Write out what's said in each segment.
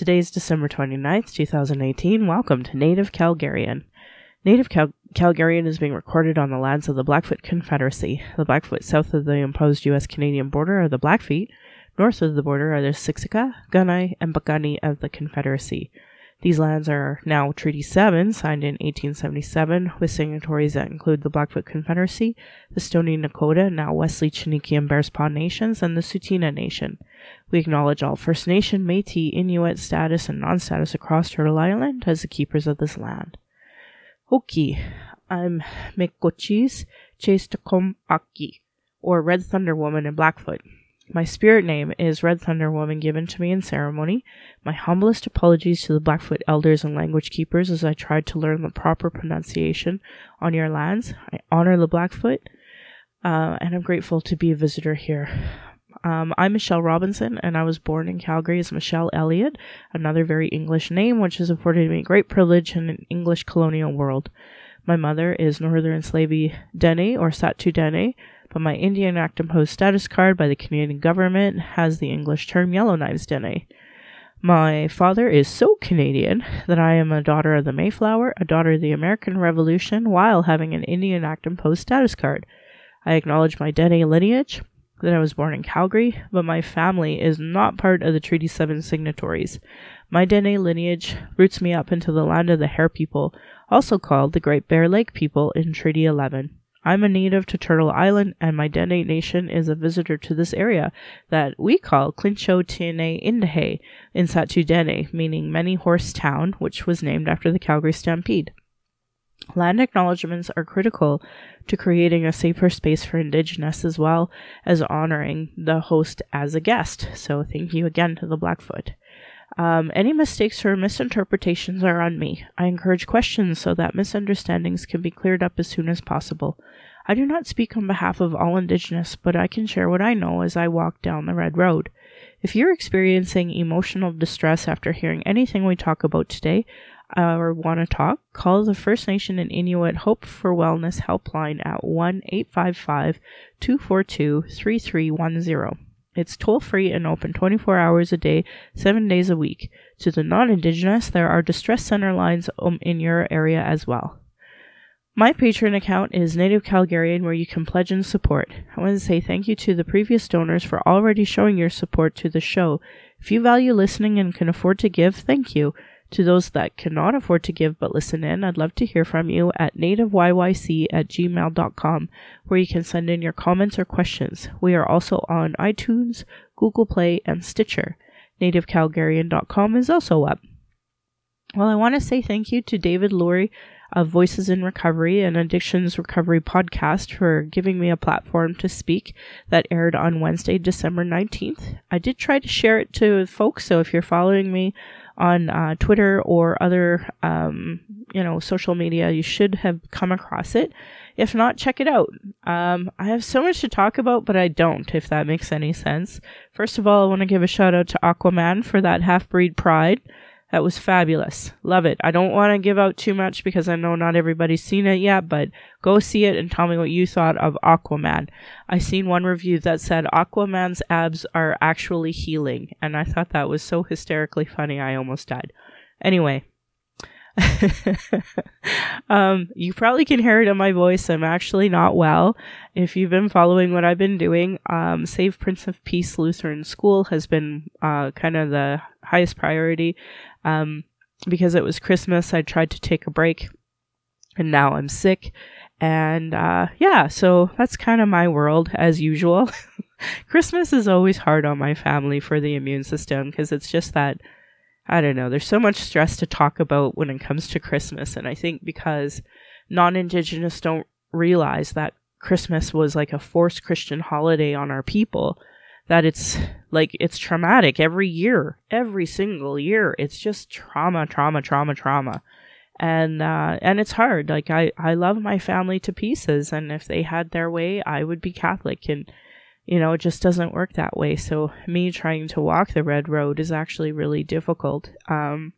Today is December 29th, 2018. Welcome to Native Calgarian. Native Cal- Calgarian is being recorded on the lands of the Blackfoot Confederacy. The Blackfoot south of the imposed U.S. Canadian border are the Blackfeet. North of the border are the Siksika, Kainai, and Piikani of the Confederacy. These lands are now Treaty 7, signed in 1877, with signatories that include the Blackfoot Confederacy, the Stoney Nakoda, now Wesley Chiniki and Bearspaw Nations, and the Tsuut'ina Nation. We acknowledge all First Nation, Métis, Inuit status, and non-status across Turtle Island as the keepers of this land. Okay, I'm Mekochis Chestakom Aki, or Red Thunder Woman in Blackfoot. My spirit name is Red Thunder Woman given to me in ceremony. My humblest apologies to the Blackfoot elders and language keepers as I tried to learn the proper pronunciation on your lands. I honor the Blackfoot, uh, and I'm grateful to be a visitor here. Um, I'm Michelle Robinson, and I was born in Calgary as Michelle Elliott, another very English name, which has afforded me great privilege in an English colonial world. My mother is Northern Slavey Dene or Sahtu Dene, but my Indian Act imposed status card by the Canadian government has the English term Yellowknives Dene. My father is so Canadian that I am a daughter of the Mayflower, a daughter of the American Revolution, while having an Indian Act imposed status card. I acknowledge my Dene lineage, that I was born in Calgary, but my family is not part of the Treaty 7 signatories. My Dene lineage roots me up into the land of the Hare people, also called the Great Bear Lake people in Treaty 11. I'm a native to Turtle Island, and my Dene Nation is a visitor to this area that we call Clincho Tiene Indahe in Sahtu Dene, meaning Many Horse Town, which was named after the Calgary Stampede. Land acknowledgements are critical to creating a safer space for Indigenous as well as honoring the host as a guest. So, thank you again to the Blackfoot. Um, any mistakes or misinterpretations are on me. I encourage questions so that misunderstandings can be cleared up as soon as possible. I do not speak on behalf of all Indigenous, but I can share what I know as I walk down the Red Road. If you're experiencing emotional distress after hearing anything we talk about today, uh, or want to talk, call the First Nation and Inuit Hope for Wellness helpline at 1 855 242 3310. It's toll free and open 24 hours a day, 7 days a week. To the non Indigenous, there are distress center lines um, in your area as well. My Patreon account is Native Calgarian, where you can pledge and support. I want to say thank you to the previous donors for already showing your support to the show. If you value listening and can afford to give, thank you. To those that cannot afford to give but listen in, I'd love to hear from you at nativeyyc at gmail.com, where you can send in your comments or questions. We are also on iTunes, Google Play, and Stitcher. NativeCalgarian.com is also up. Well, I want to say thank you to David Lurie of Voices in Recovery and Addictions Recovery podcast for giving me a platform to speak that aired on Wednesday, December 19th. I did try to share it to folks, so if you're following me on uh, Twitter or other, um, you know, social media, you should have come across it. If not, check it out. Um, I have so much to talk about, but I don't, if that makes any sense. First of all, I want to give a shout out to Aquaman for that half breed pride. That was fabulous. Love it. I don't want to give out too much because I know not everybody's seen it yet, but go see it and tell me what you thought of Aquaman. I seen one review that said Aquaman's abs are actually healing, and I thought that was so hysterically funny I almost died. Anyway, um, you probably can hear it in my voice. I'm actually not well. If you've been following what I've been doing, um, Save Prince of Peace Lutheran School has been uh, kind of the highest priority. Um, because it was Christmas, I tried to take a break, and now I'm sick. And uh, yeah, so that's kind of my world as usual. Christmas is always hard on my family for the immune system because it's just that I don't know, there's so much stress to talk about when it comes to Christmas. And I think because non Indigenous don't realize that Christmas was like a forced Christian holiday on our people, that it's like it's traumatic every year, every single year. It's just trauma, trauma, trauma, trauma. And uh, and it's hard. Like I, I love my family to pieces, and if they had their way, I would be Catholic. And you know, it just doesn't work that way. So me trying to walk the red road is actually really difficult. Um,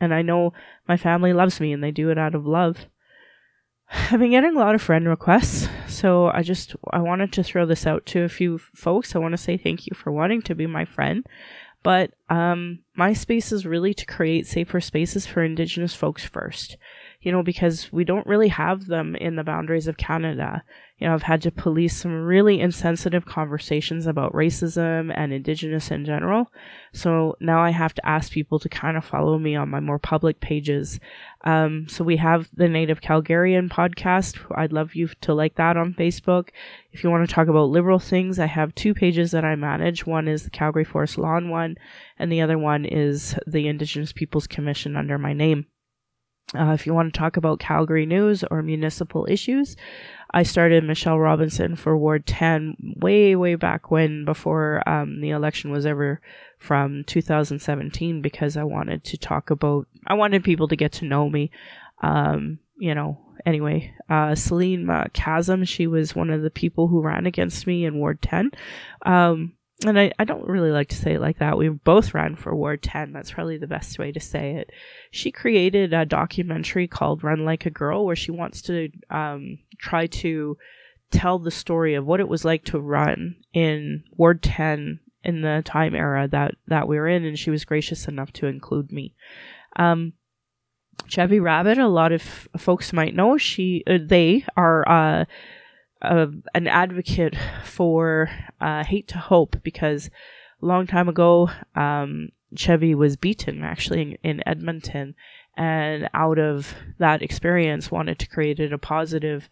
and I know my family loves me and they do it out of love. I've been getting a lot of friend requests, so I just I wanted to throw this out to a few folks. I want to say thank you for wanting to be my friend, But um, my space is really to create safer spaces for Indigenous folks first you know, because we don't really have them in the boundaries of Canada. You know, I've had to police some really insensitive conversations about racism and Indigenous in general. So now I have to ask people to kind of follow me on my more public pages. Um, so we have the Native Calgarian podcast. I'd love you to like that on Facebook. If you want to talk about liberal things, I have two pages that I manage. One is the Calgary Forest Lawn one, and the other one is the Indigenous Peoples Commission under my name. Uh, if you want to talk about Calgary news or municipal issues, I started Michelle Robinson for Ward 10 way, way back when, before um, the election was ever from 2017, because I wanted to talk about, I wanted people to get to know me. Um, you know, anyway, uh, Celine uh, Chasm, she was one of the people who ran against me in Ward 10. Um, and I, I don't really like to say it like that. We both ran for Ward 10. That's probably the best way to say it. She created a documentary called Run Like a Girl where she wants to um, try to tell the story of what it was like to run in Ward 10 in the time era that, that we were in. And she was gracious enough to include me. Um, Chevi Rabbit, a lot of folks might know, she, uh, they are, uh, an advocate for uh, hate to hope because a long time ago, um, Chevi was beaten actually in, in, Edmonton, and out of that experience, wanted to create a positive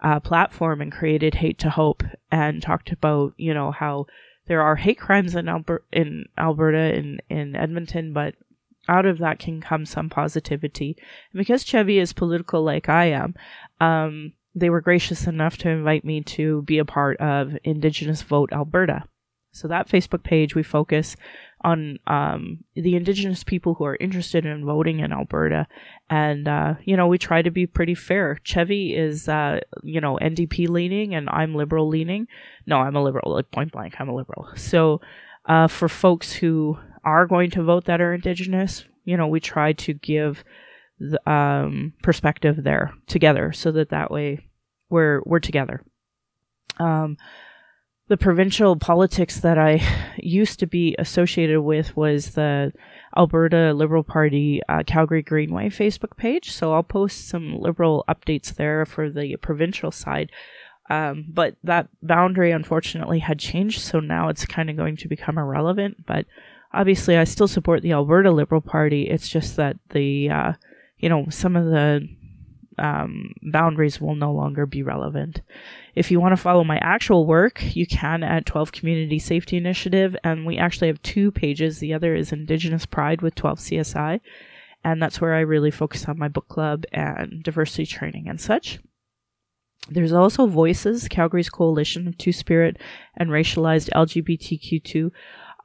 uh, platform and created Hate to Hope and talked about you know how there are hate crimes in, Alber- in Alberta in in Edmonton, but out of that can come some positivity. And because Chevi is political like I am, um, they were gracious enough to invite me to be a part of Indigenous Vote Alberta. So that Facebook page, we focus on um, the Indigenous people who are interested in voting in Alberta, and uh, you know we try to be pretty fair. Chevi is uh, you know NDP leaning, and I'm Liberal leaning. No, I'm a Liberal, like point blank. I'm a Liberal. So uh, for folks who are going to vote that are Indigenous, you know we try to give the um, perspective there together, so that that way we're we're together. Um, the provincial politics that I used to be associated with was the Alberta Liberal Party uh, Calgary Greenway Facebook page. So I'll post some liberal updates there for the provincial side. Um, but that boundary unfortunately had changed, so now it's kind of going to become irrelevant. But obviously, I still support the Alberta Liberal Party. It's just that the, uh, you know, some of the um, boundaries will no longer be relevant. If you want to follow my actual work, you can at 12 Community Safety Initiative, and we actually have two pages. The other is Indigenous Pride with 12 CSI, and that's where I really focus on my book club and diversity training and such. There's also Voices, Calgary's coalition of Two Spirit and racialized LGBTQ2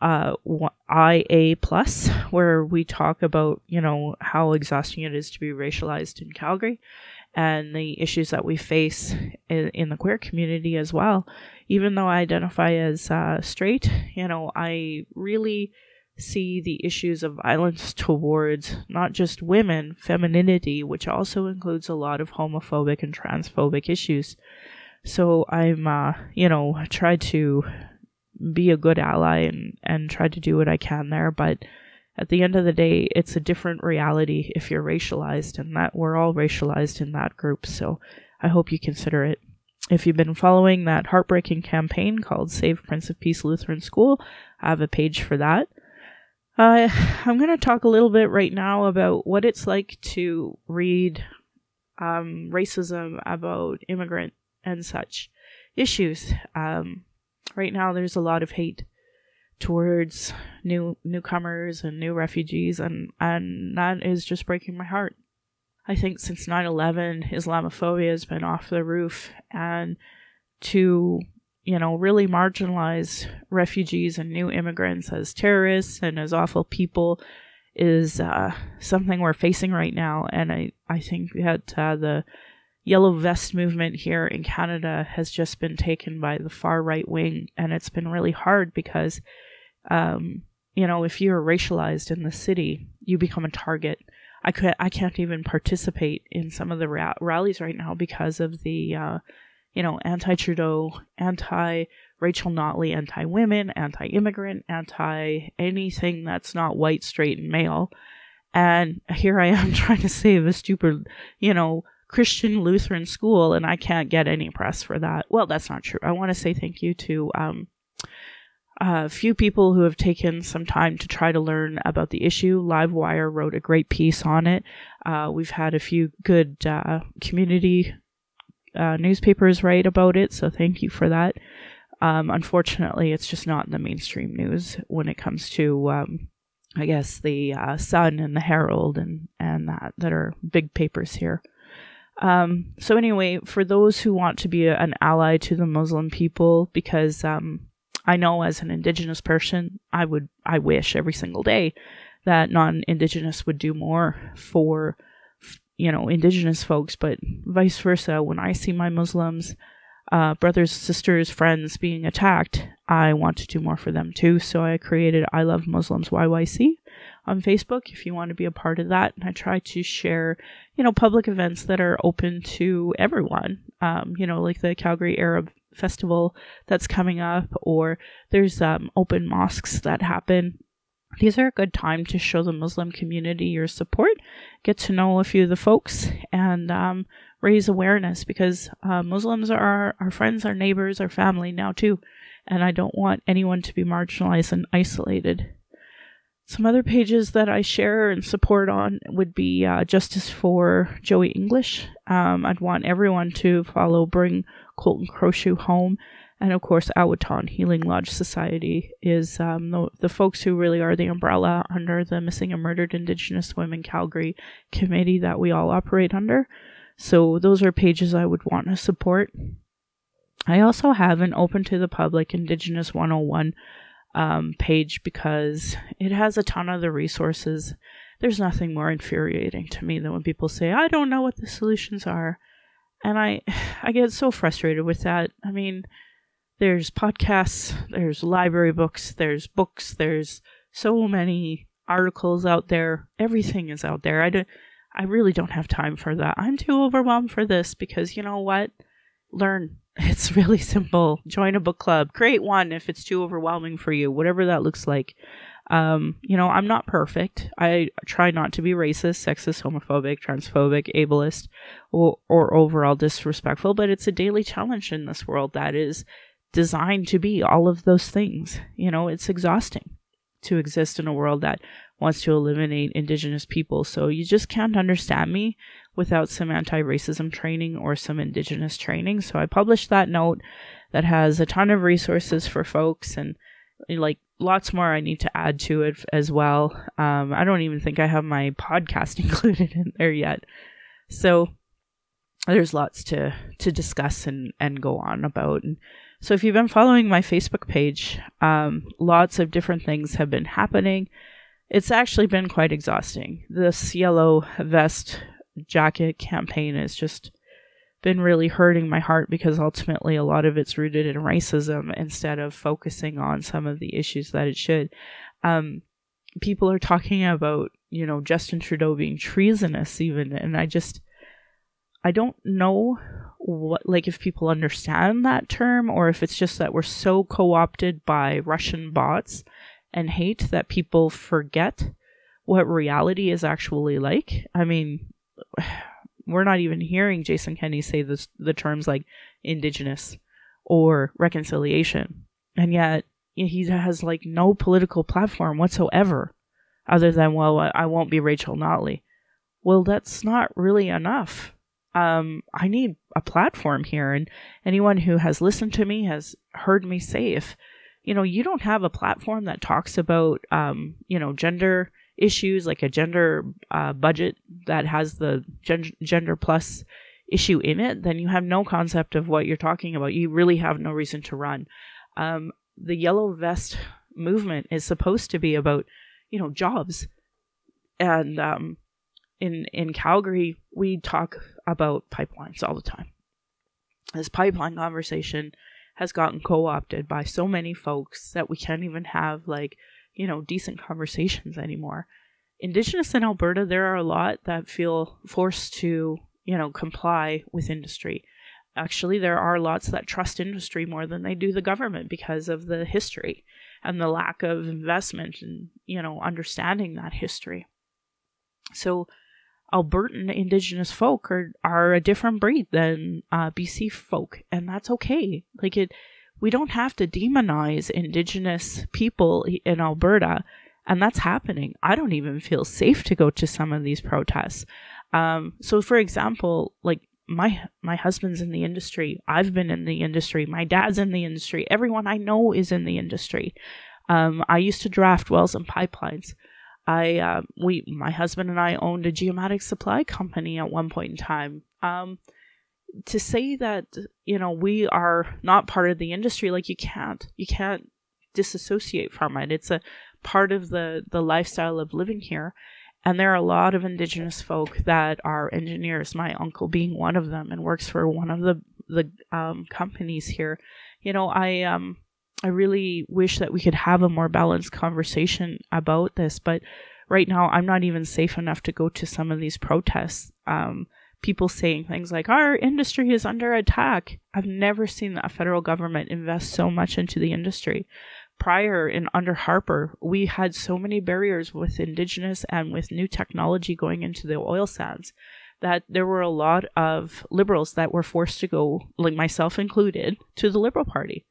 uh, IA plus, where we talk about you know how exhausting it is to be racialized in Calgary, and the issues that we face in, in the queer community as well. Even though I identify as uh, straight, you know, I really see the issues of violence towards not just women, femininity, which also includes a lot of homophobic and transphobic issues. So I'm, uh, you know, try to be a good ally and and try to do what I can there. But at the end of the day, it's a different reality if you're racialized, and that we're all racialized in that group. So I hope you consider it. If you've been following that heartbreaking campaign called Save Prince of Peace Lutheran School, I have a page for that. Uh, I'm going to talk a little bit right now about what it's like to read um, racism about immigrant and such issues. Um, right now there's a lot of hate towards new newcomers and new refugees and and that is just breaking my heart. I think since 9/11 Islamophobia has been off the roof and to you know really marginalize refugees and new immigrants as terrorists and as awful people is uh, something we're facing right now and I I think that uh, the yellow vest movement here in Canada has just been taken by the far right wing, and it's been really hard because, um, you know, if you're racialized in the city, you become a target. I could I can't even participate in some of the ra- rallies right now because of the, uh, you know, anti Trudeau, anti Rachel Notley anti women, anti immigrant, anti anything that's not white, straight, and male. And here I am trying to save a stupid, you know, Christian Lutheran school, and I can't get any press for that. Well, that's not true. I want to say thank you to um, a few people who have taken some time to try to learn about the issue. Livewire wrote a great piece on it. Uh, we've had a few good uh, community uh, newspapers write about it, so thank you for that. Um, unfortunately, it's just not in the mainstream news when it comes to, um, I guess, the uh, Sun and the Herald and and that that are big papers here. Um, so anyway, for those who want to be a, an ally to the Muslim people, because um, I know as an Indigenous person, I would I wish every single day that non-Indigenous would do more for you know Indigenous folks, but vice versa. When I see my Muslims uh, brothers, sisters, friends being attacked, I want to do more for them too. So I created I Love Muslims YYC on Facebook if you want to be a part of that. And I try to share, you know, public events that are open to everyone. Um, you know, like the Calgary Arab Festival that's coming up, or there's um, open mosques that happen these are a good time to show the Muslim community your support, get to know a few of the folks, and um, raise awareness because uh, Muslims are our friends, our neighbors, our family now too, and I don't want anyone to be marginalized and isolated. Some other pages that I share and support on would be uh, Justice for Joey English. Um, I'd want everyone to follow Bring Colten Crowshoe Home. And of course, Awo Taan Healing Lodge Society is um, the, the folks who really are the umbrella under the Missing and Murdered Indigenous Women Calgary committee that we all operate under. So those are pages I would want to support. I also have an open to the public Indigenous 101 um, page because it has a ton of the resources. There's nothing more infuriating to me than when people say, I don't know what the solutions are. And I, I get so frustrated with that. I mean, there's podcasts, there's library books, there's books, there's so many articles out there. Everything is out there. I don't, I really don't have time for that. I'm too overwhelmed for this because you know what? Learn. It's really simple. Join a book club. Create one if it's too overwhelming for you, whatever that looks like. Um, you know, I'm not perfect. I try not to be racist, sexist, homophobic, transphobic, ableist, or, or overall disrespectful, but it's a daily challenge in this world that is designed to be all of those things. You know, it's exhausting to exist in a world that wants to eliminate indigenous people. So you just can't understand me without some anti racism training or some indigenous training. So I published that note that has a ton of resources for folks and like lots more I need to add to it as well. Um, I don't even think I have my podcast included in there yet. So there's lots to, to discuss and, and go on about. And so if you've been following my Facebook page, um, lots of different things have been happening. It's actually been quite exhausting. This yellow vest jacket campaign has just been really hurting my heart because ultimately a lot of it's rooted in racism instead of focusing on some of the issues that it should. Um, people are talking about, you know, Justin Trudeau being treasonous even, and I just, I don't know what like if people understand that term or if it's just that we're so co-opted by Russian bots and hate that people forget what reality is actually like. I mean, we're not even hearing Jason Kenney say this, the terms like indigenous or reconciliation. And yet he has like no political platform whatsoever other than, well, I won't be Rachel Notley. Well, that's not really enough um, I need a platform here. And anyone who has listened to me has heard me say if, you know, you don't have a platform that talks about, um, you know, gender issues, like a gender uh, budget that has the gen- gender plus issue in it, then you have no concept of what you're talking about. You really have no reason to run. Um, the yellow vest movement is supposed to be about, you know, jobs. And um, in in Calgary, we talk about pipelines all the time. This pipeline conversation has gotten co-opted by so many folks that we can't even have like, you know, decent conversations anymore. Indigenous in Alberta, there are a lot that feel forced to, you know, comply with industry. actually there are lots that trust industry more than they do the government because of the history and the lack of investment and you know understanding that history so albertan indigenous folk are, are a different breed than uh, bc folk and that's okay like it we don't have to demonize indigenous people in alberta and that's happening i don't even feel safe to go to some of these protests um, so for example like my my husband's in the industry. I've been in the industry. My dad's in the industry. Everyone I know is in the industry. Um, I used to draft wells and pipelines. I uh, we my husband and I owned a geomatic supply company at one point in time. Um, to say that you know we are not part of the industry, like you can't you can't disassociate from it. It's a part of the the lifestyle of living here. And there are a lot of indigenous folk that are engineers, my uncle being one of them and works for one of the, the um, companies here. You know, I, um, I really wish that we could have a more balanced conversation about this, but right now I'm not even safe enough to go to some of these protests. Um, people saying things like, our industry is under attack. I've never seen a federal government invest so much into the industry prior and under Harper, we had so many barriers with indigenous and with new technology going into the oil sands that there were a lot of liberals that were forced to go, like myself included, to the Liberal Party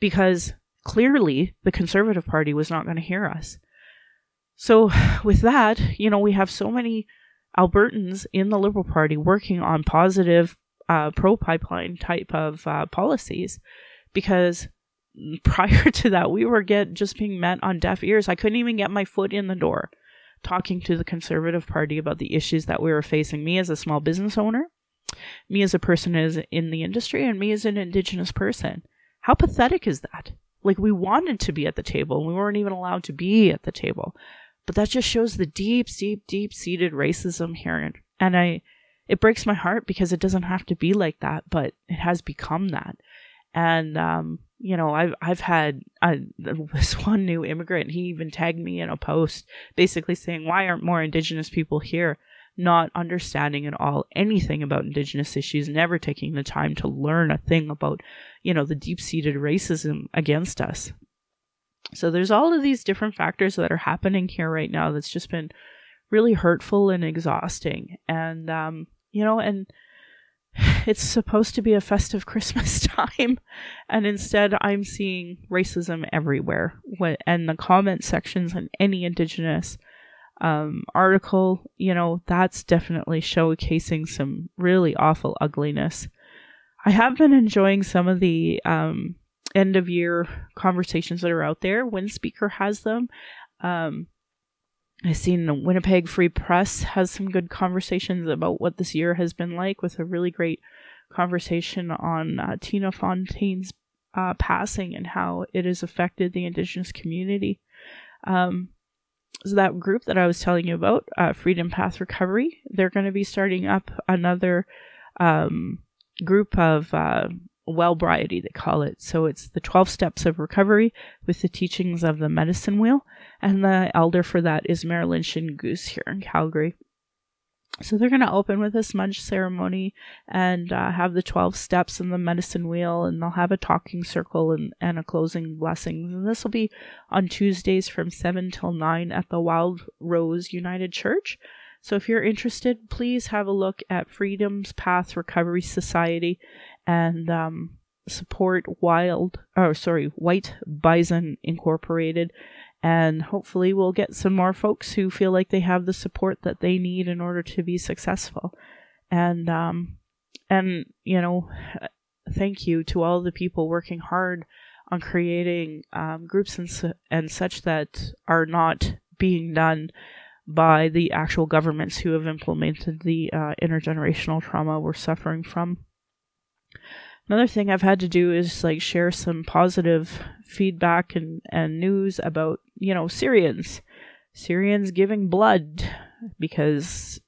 because clearly the Conservative Party was not going to hear us. So, with that, you know, we have so many Albertans in the Liberal Party working on positive uh, pro pipeline type of uh, policies because prior to that, we were get just being met on deaf ears. I couldn't even get my foot in the door talking to the Conservative Party about the issues that we were facing. Me as a small business owner, me as a person is in the industry, and me as an Indigenous person. How pathetic is that? Like we wanted to be at the table, and we weren't even allowed to be at the table. But that just shows the deep, deep, deep seated racism here, and I. It breaks my heart because it doesn't have to be like that, but it has become that. And um, you know, I've I've had uh, this one new immigrant. He even tagged me in a post, basically saying, "Why aren't more Indigenous people here?" Not understanding at all anything about Indigenous issues, never taking the time to learn a thing about, you know, the deep seated racism against us. So there's all of these different factors that are happening here right now. That's just been really hurtful and exhausting, and um, you know, and it's supposed to be a festive Christmas time, and instead I'm seeing racism everywhere. And the comment sections on any Indigenous um, article, you know, that's definitely showcasing some really awful ugliness. I have been enjoying some of the um, end of year conversations that are out there when Speaker has them. Um, I've seen the Winnipeg Free Press has some good conversations about what this year has been like, with a really great conversation on uh, Tina Fontaine's uh, passing and how it has affected the Indigenous community. Um, so that group that I was telling you about, uh, Freedom Path Recovery, they're going to be starting up another um, group of uh, Wellbriety, they call it. So it's the 12 steps of recovery with the teachings of the medicine wheel. And the elder for that is Marilyn Shingoose here in Calgary. So they're going to open with a smudge ceremony and uh, have the 12 steps and the medicine wheel, and they'll have a talking circle and, and a closing blessings. And this will be on Tuesdays from 7 till 9 at the Wild Rose United Church. So if you're interested, please have a look at Freedom's Path Recovery Society and um, support Wild, oh sorry, White Bison Incorporated, and hopefully we'll get some more folks who feel like they have the support that they need in order to be successful. And um, and you know, thank you to all the people working hard on creating um, groups and and such that are not being done by the actual governments who have implemented the uh, intergenerational trauma we're suffering from. Another thing I've had to do is like share some positive feedback and, and news about, you know, Syrians. Syrians giving blood because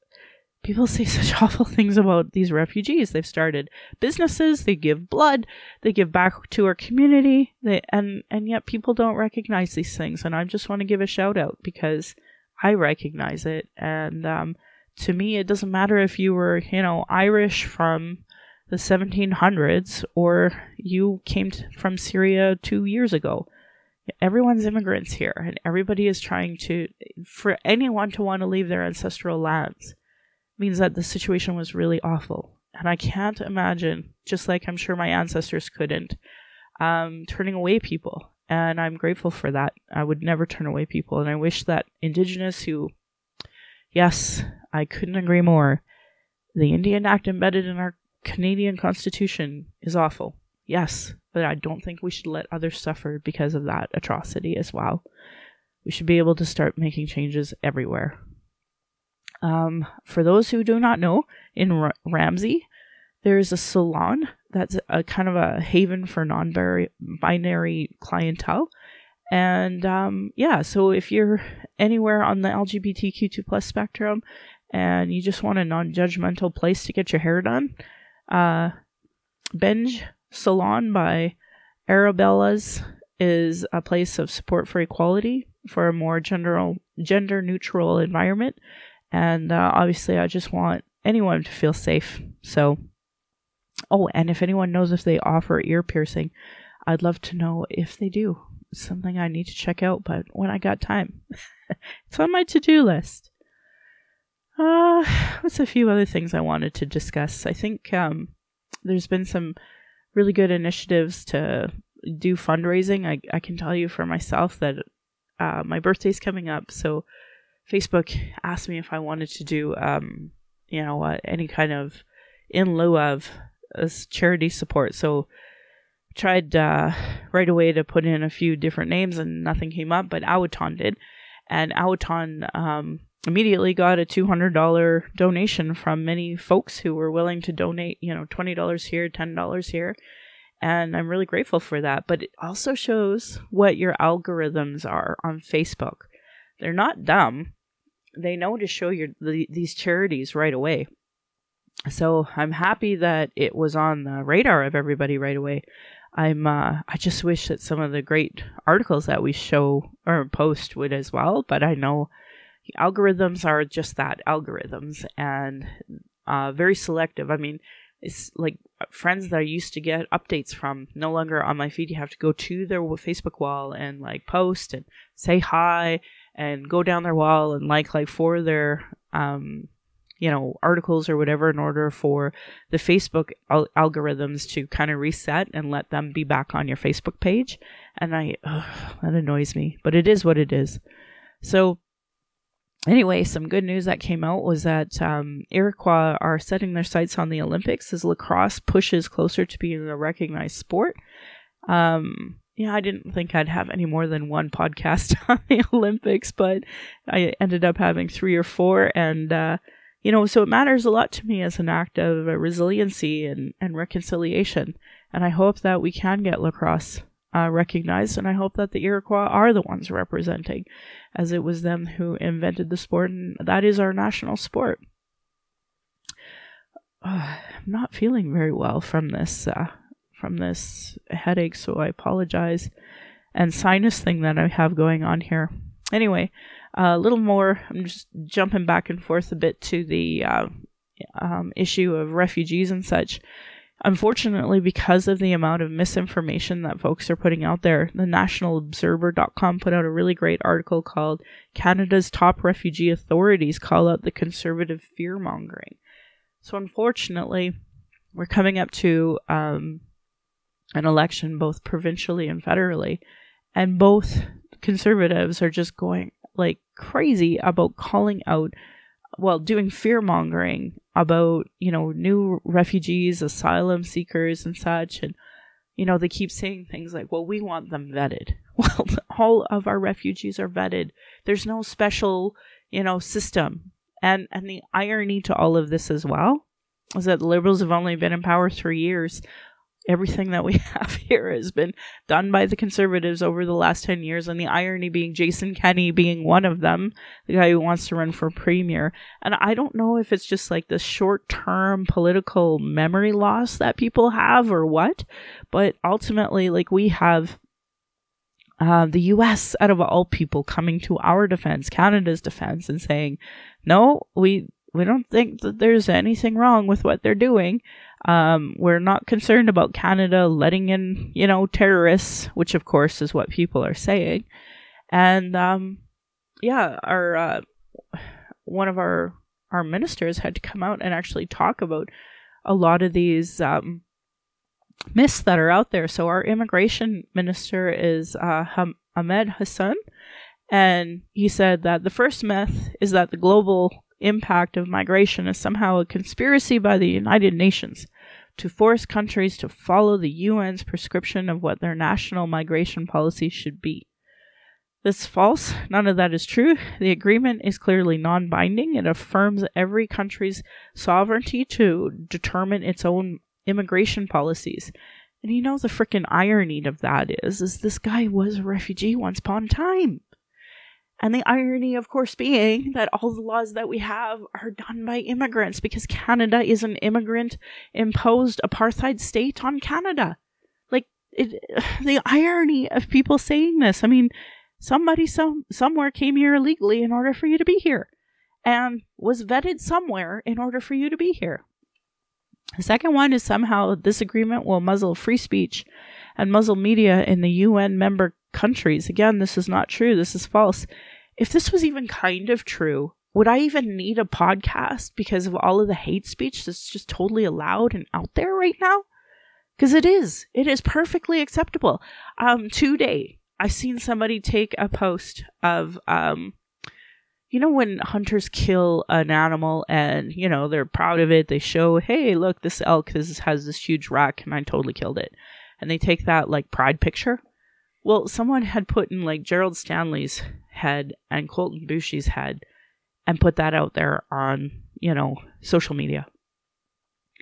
people say such awful things about these refugees. They've started businesses, they give blood, they give back to our community, they and and yet people don't recognize these things. And I just want to give a shout out because I recognize it. And um, to me, it doesn't matter if you were, you know, Irish from the 1700s or you came t- from Syria two years ago. Everyone's immigrants here, and everybody is trying to, for anyone to want to leave their ancestral lands, means that the situation was really awful. And I can't imagine, just like I'm sure my ancestors couldn't, um, turning away people. And I'm grateful for that. I would never turn away people. And I wish that Indigenous who, yes, I couldn't agree more. The Indian Act embedded in our Canadian Constitution is awful. Yes, but I don't think we should let others suffer because of that atrocity as well. We should be able to start making changes everywhere. Um, for those who do not know, in R- Ramsay, there's a salon that's a kind of a haven for non-binary clientele. And um, yeah, so if you're anywhere on the LGBTQ2 plus spectrum and you just want a non-judgmental place to get your hair done, uh, Benj Salon by Arabella's is a place of support for equality for a more gender gender neutral environment. And uh, obviously i just want anyone to feel safe. So oh and if anyone knows if they offer ear piercing i'd love to know if they do. Something i need to check out but when i got time it's on my to-do list uh what's a few other things i wanted to discuss i think um there's been some really good initiatives to do fundraising i, I can tell you for myself that uh, my birthday's coming up so Facebook asked me if I wanted to do, um, you know, uh, any kind of in lieu of uh, charity support. So tried uh, right away to put in a few different names and nothing came up, but Awo Taan did. And Awo Taan um, immediately got a $200 donation from many folks who were willing to donate, you know, $20 here, $10 here. And I'm really grateful for that. But it also shows what your algorithms are on Facebook. They're not dumb they know to show your the, these charities right away. So I'm happy that it was on the radar of everybody right away. I'm uh, I just wish that some of the great articles that we show or post would as well, but I know algorithms are just that algorithms and uh, very selective. I mean, it's like friends that I used to get updates from no longer on my feed. You have to go to their Facebook wall and like post and say hi and go down their wall and like like for their um you know articles or whatever in order for the Facebook al- algorithms to kind of reset and let them be back on your Facebook page and I ugh, that annoys me but it is what it is so anyway some good news that came out was that um, Iroquois are setting their sights on the Olympics as lacrosse pushes closer to being a recognized sport um, yeah, I didn't think I'd have any more than one podcast on the Olympics, but I ended up having three or four. And, uh, you know, so it matters a lot to me as an act of resiliency and, and reconciliation. And I hope that we can get lacrosse uh, recognized. And I hope that the Iroquois are the ones representing, as it was them who invented the sport. And that is our national sport. Uh, I'm not feeling very well from this uh, from this headache, so I apologize. And sinus thing that I have going on here. Anyway, a little more. I'm just jumping back and forth a bit to the uh, um, issue of refugees and such. Unfortunately, because of the amount of misinformation that folks are putting out there, the nationalobserver.com put out a really great article called Canada's Top Refugee Authorities Call Out the Conservative Fear Mongering. So, unfortunately, we're coming up to um, an election both provincially and federally and both conservatives are just going like crazy about calling out well doing fear mongering about you know new refugees asylum seekers and such. And you know they keep saying things like well we want them vetted. Well all of our refugees are vetted. There's no special you know system. And and the irony to all of this as well is that the liberals have only been in power 3 years everything that we have here has been done by the conservatives over the last 10 years and the irony being Jason Kenney being one of them the guy who wants to run for premier. And I don't know if it's just like the short-term political memory loss that people have or what but ultimately like we have uh, the US out of all people coming to our defense Canada's defense and saying no we we don't think that there's anything wrong with what they're doing. Um, we're not concerned about Canada letting in, you know, terrorists, which of course is what people are saying. And um, yeah, our uh, one of our our ministers had to come out and actually talk about a lot of these um, myths that are out there. So our immigration minister is uh, Ahmed Hussen, and he said that the first myth is that the global compact of migration is somehow a conspiracy by the United Nations to force countries to follow the UN's prescription of what their national migration policy should be. This is false. None of that is true. The agreement is clearly non binding. It affirms every country's sovereignty to determine its own immigration policies. And you know the freaking irony of that is, is this guy was a refugee once upon a time. And the irony, of course, being that all the laws that we have are done by immigrants because Canada is an immigrant imposed apartheid state on Canada. Like, it, the irony of people saying this. I mean, somebody some, somewhere came here illegally in order for you to be here and was vetted somewhere in order for you to be here. The second one is somehow this agreement will muzzle free speech and muzzle media in the UN member countries. Again, this is not true. This is false. If this was even kind of true, would I even need a podcast because of all of the hate speech that's just totally allowed and out there right now? Because it is. It is perfectly acceptable. Um, today, I've seen somebody take a post of, um, you know, when hunters kill an animal and, you know, they're proud of it. They show, hey, look, this elk has, has this huge rack and I totally killed it. And they take that, like, pride picture well, someone had put in like Gerald Stanley's head and Colten Boushie's head and put that out there on, you know, social media.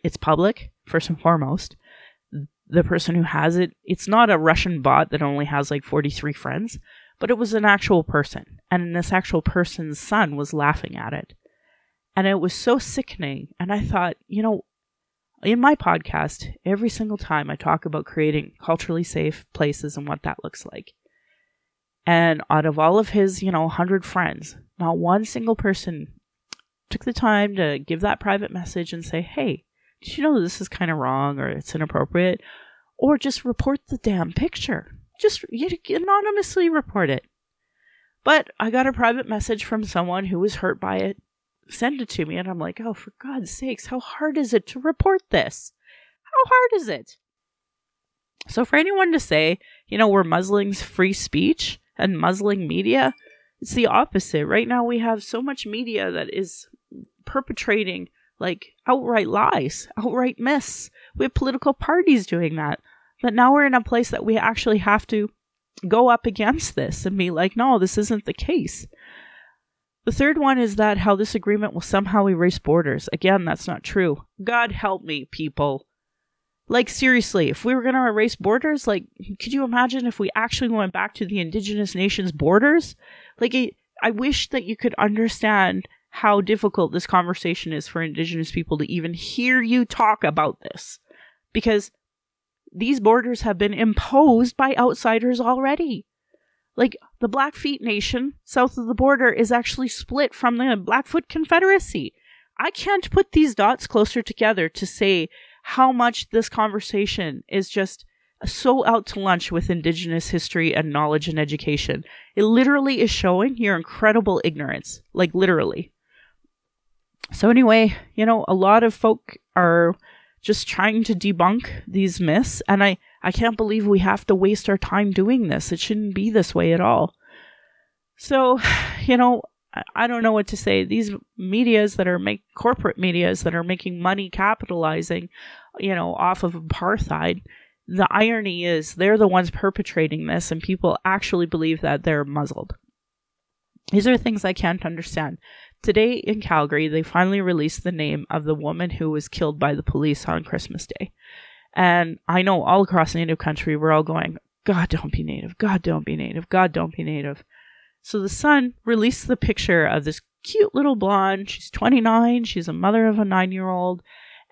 It's public, first and foremost. The person who has it, it's not a Russian bot that only has like 43 friends, but it was an actual person. And this actual person's son was laughing at it. And it was so sickening. And I thought, you know, in my podcast, every single time I talk about creating culturally safe places and what that looks like. And out of all of his, you know, 100 friends, not one single person took the time to give that private message and say, hey, did you know this is kind of wrong or it's inappropriate? Or just report the damn picture. Just anonymously report it. But I got a private message from someone who was hurt by it send it to me and I'm like, "Oh, for God's sakes, how hard is it to report this? How hard is it?" So for anyone to say, you know, we're muzzling free speech and muzzling media, it's the opposite. Right now we have so much media that is perpetrating like outright lies, outright myths. We have political parties doing that. But now we're in a place that we actually have to go up against this and be like, no, this isn't the case. The third one is that how this agreement will somehow erase borders. Again, that's not true. God help me, people. Like, seriously, if we were going to erase borders, like, could you imagine if we actually went back to the indigenous nations' borders? Like, it, I wish that you could understand how difficult this conversation is for indigenous people to even hear you talk about this. Because these borders have been imposed by outsiders already. Like the Blackfeet Nation south of the border is actually split from the Blackfoot Confederacy. I can't put these dots closer together to say how much this conversation is just so out to lunch with Indigenous history and knowledge and education. It literally is showing your incredible ignorance. Like, literally. So, anyway, you know, a lot of folk are just trying to debunk these myths, and I, I can't believe we have to waste our time doing this. It shouldn't be this way at all. So, you know, I don't know what to say. These medias that are make corporate medias that are making money capitalizing, you know, off of apartheid. The irony is they're the ones perpetrating this, and people actually believe that they're muzzled. These are things I can't understand. Today in Calgary, they finally released the name of the woman who was killed by the police on Christmas Day. And I know all across Native country, we're all going, God, don't be Native. God, don't be Native. God, don't be Native. So the Sun released the picture of this cute little blonde. She's 29. She's a mother of a nine year old.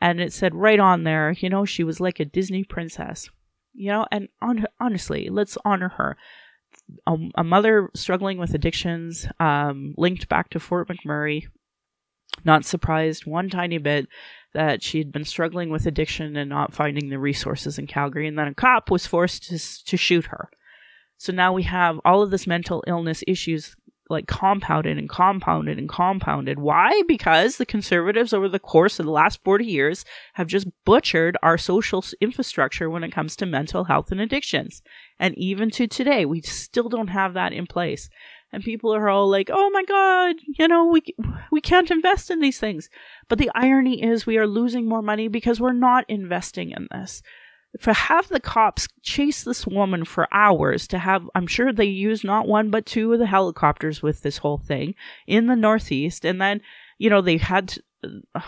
And it said right on there, you know, she was like a Disney princess. You know, and on, honestly, let's honor her. a mother struggling with addictions, um, linked back to Fort McMurray, Not surprised one tiny bit that she had been struggling with addiction and not finding the resources in Calgary, and then a cop was forced to, to shoot her. So now we have all of this mental illness issues like compounded and compounded and compounded. Why? Because the conservatives over the course of the last 40 years have just butchered our social infrastructure when it comes to mental health and addictions. And even to today, we still don't have that in place. And people are all like, "Oh my god, you know, we we can't invest in these things." But the irony is we are losing more money because we're not investing in this. To have the cops chase this woman for hours to have i'm sure they used not one but two of the helicopters with this whole thing in the northeast. And then you know they had to,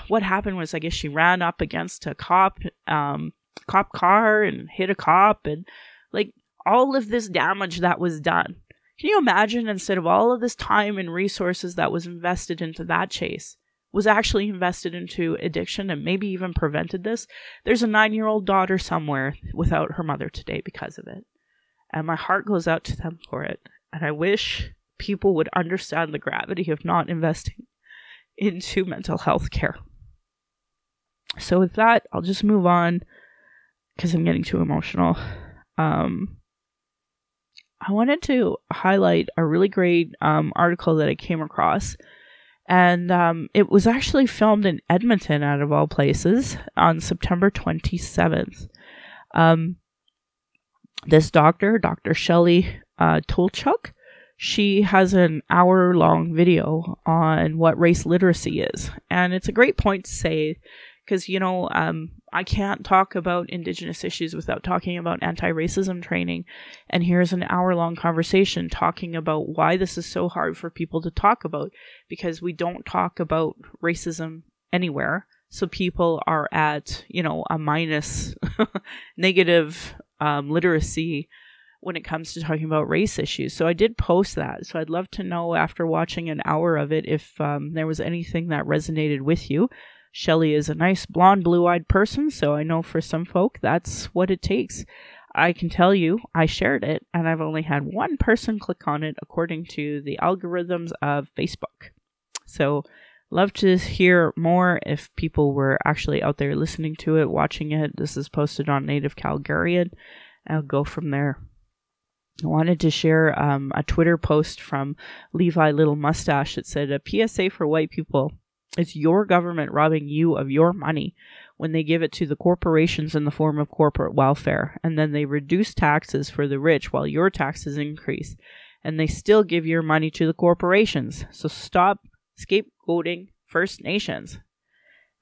what happened was i guess she ran up against a cop um cop car and hit a cop and like all of this damage that was done can you imagine instead of all of this time and resources that was invested into that chase was actually invested into addiction and maybe even prevented this, there's a nine year old daughter somewhere without her mother today because of it. And my heart goes out to them for it. And I wish people would understand the gravity of not investing into mental health care. So, with that, I'll just move on because I'm getting too emotional. Um, I wanted to highlight a really great um, article that I came across and um, it was actually filmed in Edmonton, out of all places, on September 27th. Um, this doctor, Dr. Shelley uh, Tulchuk, she has an hour long video on what race literacy is. And it's a great point to say because, you know, um, I can't talk about Indigenous issues without talking about anti racism training. And here's an hour long conversation talking about why this is so hard for people to talk about because we don't talk about racism anywhere. So people are at, you know, a minus negative um, literacy when it comes to talking about race issues. So I did post that. So I'd love to know after watching an hour of it if um, there was anything that resonated with you. Shelly is a nice blonde, blue eyed person, so I know for some folk that's what it takes. I can tell you, I shared it, and I've only had one person click on it according to the algorithms of Facebook. So, love to hear more if people were actually out there listening to it, watching it. This is posted on Native Calgarian. I'll go from there. I wanted to share um, a Twitter post from Levi Little Mustache that said, A PSA for white people it's your government robbing you of your money when they give it to the corporations in the form of corporate welfare, and then they reduce taxes for the rich while your taxes increase, and they still give your money to the corporations. So stop scapegoating First Nations.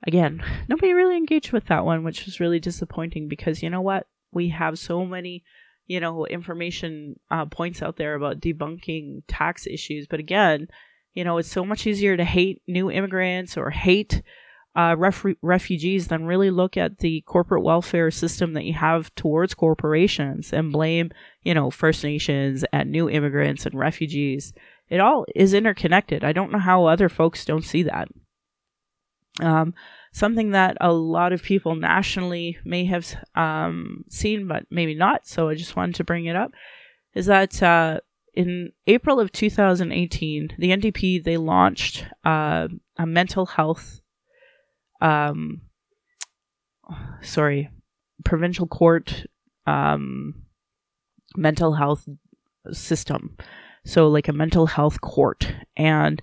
Again, nobody really engaged with that one, which was really disappointing because you know what? We have so many, you know, information uh, points out there about debunking tax issues, but again, you know, it's so much easier to hate new immigrants or hate uh, ref- refugees than really look at the corporate welfare system that you have towards corporations and blame, you know, First Nations and new immigrants and refugees. It all is interconnected. I don't know how other folks don't see that. Um, something that a lot of people nationally may have um, seen, but maybe not. So I just wanted to bring it up. Is that uh, in April of 2018, the NDP they launched uh, a mental health, um, sorry, provincial court um, mental health system. So like a mental health court, and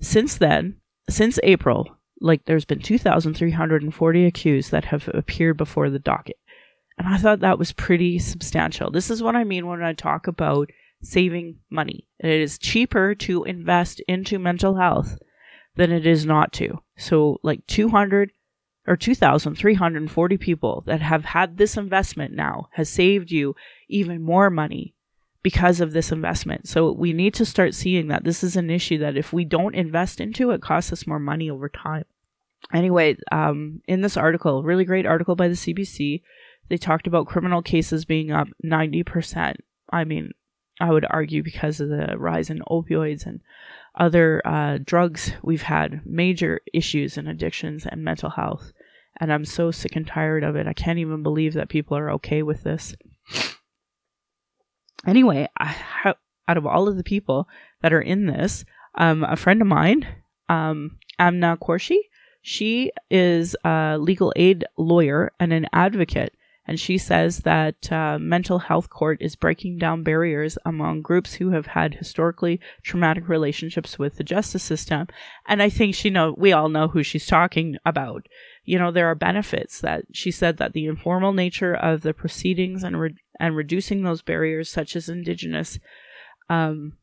since then, since April, like there's been 2,340 accused that have appeared before the docket. And I thought that was pretty substantial. This is what I mean when I talk about saving money. And it is cheaper to invest into mental health than it is not to. So, like 200 or 2,340 people that have had this investment now has saved you even more money because of this investment. So, we need to start seeing that this is an issue that if we don't invest into, it costs us more money over time. Anyway, um, in this article, really great article by the CBC, they talked about criminal cases being up 90%. I mean, I would argue because of the rise in opioids and other uh, drugs, we've had major issues in addictions and mental health. And I'm so sick and tired of it. I can't even believe that people are okay with this. Anyway, I, out of all of the people that are in this, um, a friend of mine, um, Amna Qureshi. She is a legal aid lawyer and an advocate, and she says that uh, mental health court is breaking down barriers among groups who have had historically traumatic relationships with the justice system. And I think she know we all know who she's talking about. You know, there are benefits that she said that the informal nature of the proceedings and re- and reducing those barriers, such as indigenous, um,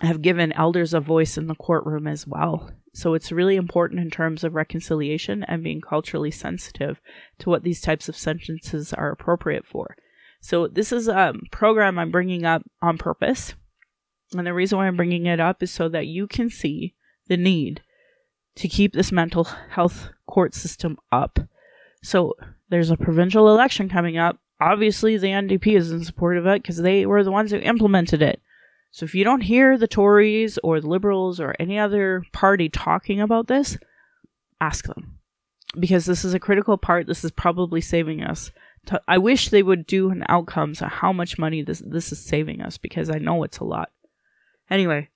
have given elders a voice in the courtroom as well. So it's really important in terms of reconciliation and being culturally sensitive to what these types of sentences are appropriate for. So this is a um, program I'm bringing up on purpose. And the reason why I'm bringing it up is so that you can see the need to keep this mental health court system up. So there's a provincial election coming up. Obviously, the NDP is in support of it because they were the ones who implemented it. So if you don't hear the Tories or the Liberals or any other party talking about this, ask them. Because this is a critical part. This is probably saving us. I wish they would do an outcomes of how much money this this is saving us because I know it's a lot. Anyway,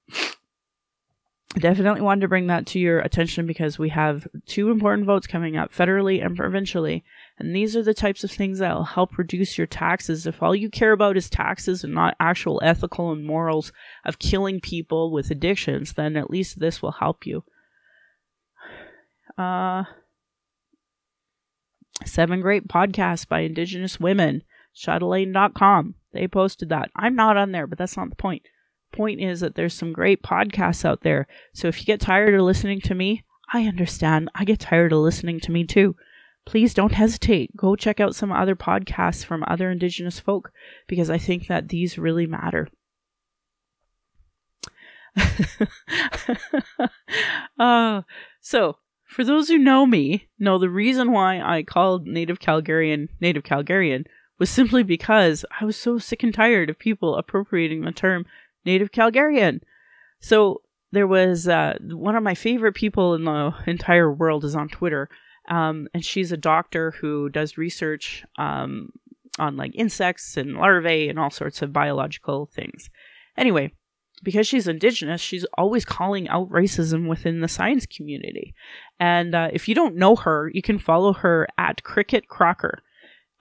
definitely wanted to bring that to your attention because we have two important votes coming up federally and provincially. And these are the types of things that will help reduce your taxes. If all you care about is taxes and not actual ethical and morals of killing people with addictions, then at least this will help you. Uh, seven great podcasts by Indigenous women. Chatelaine.com. They posted that. I'm not on there, but that's not the point point is that there's some great podcasts out there. So if you get tired of listening to me, I understand. I get tired of listening to me too. Please don't hesitate. Go check out some other podcasts from other Indigenous folk because I think that these really matter. uh, so, for those who know me, know the reason why I called Native Calgarian Native Calgarian was simply because I was so sick and tired of people appropriating the term native Calgarian. So there was uh, one of my favorite people in the entire world is on Twitter, um, and she's a doctor who does research um, on like insects and larvae and all sorts of biological things. Anyway, because she's indigenous, she's always calling out racism within the science community. And uh, if you don't know her, you can follow her at Cricket Crocker.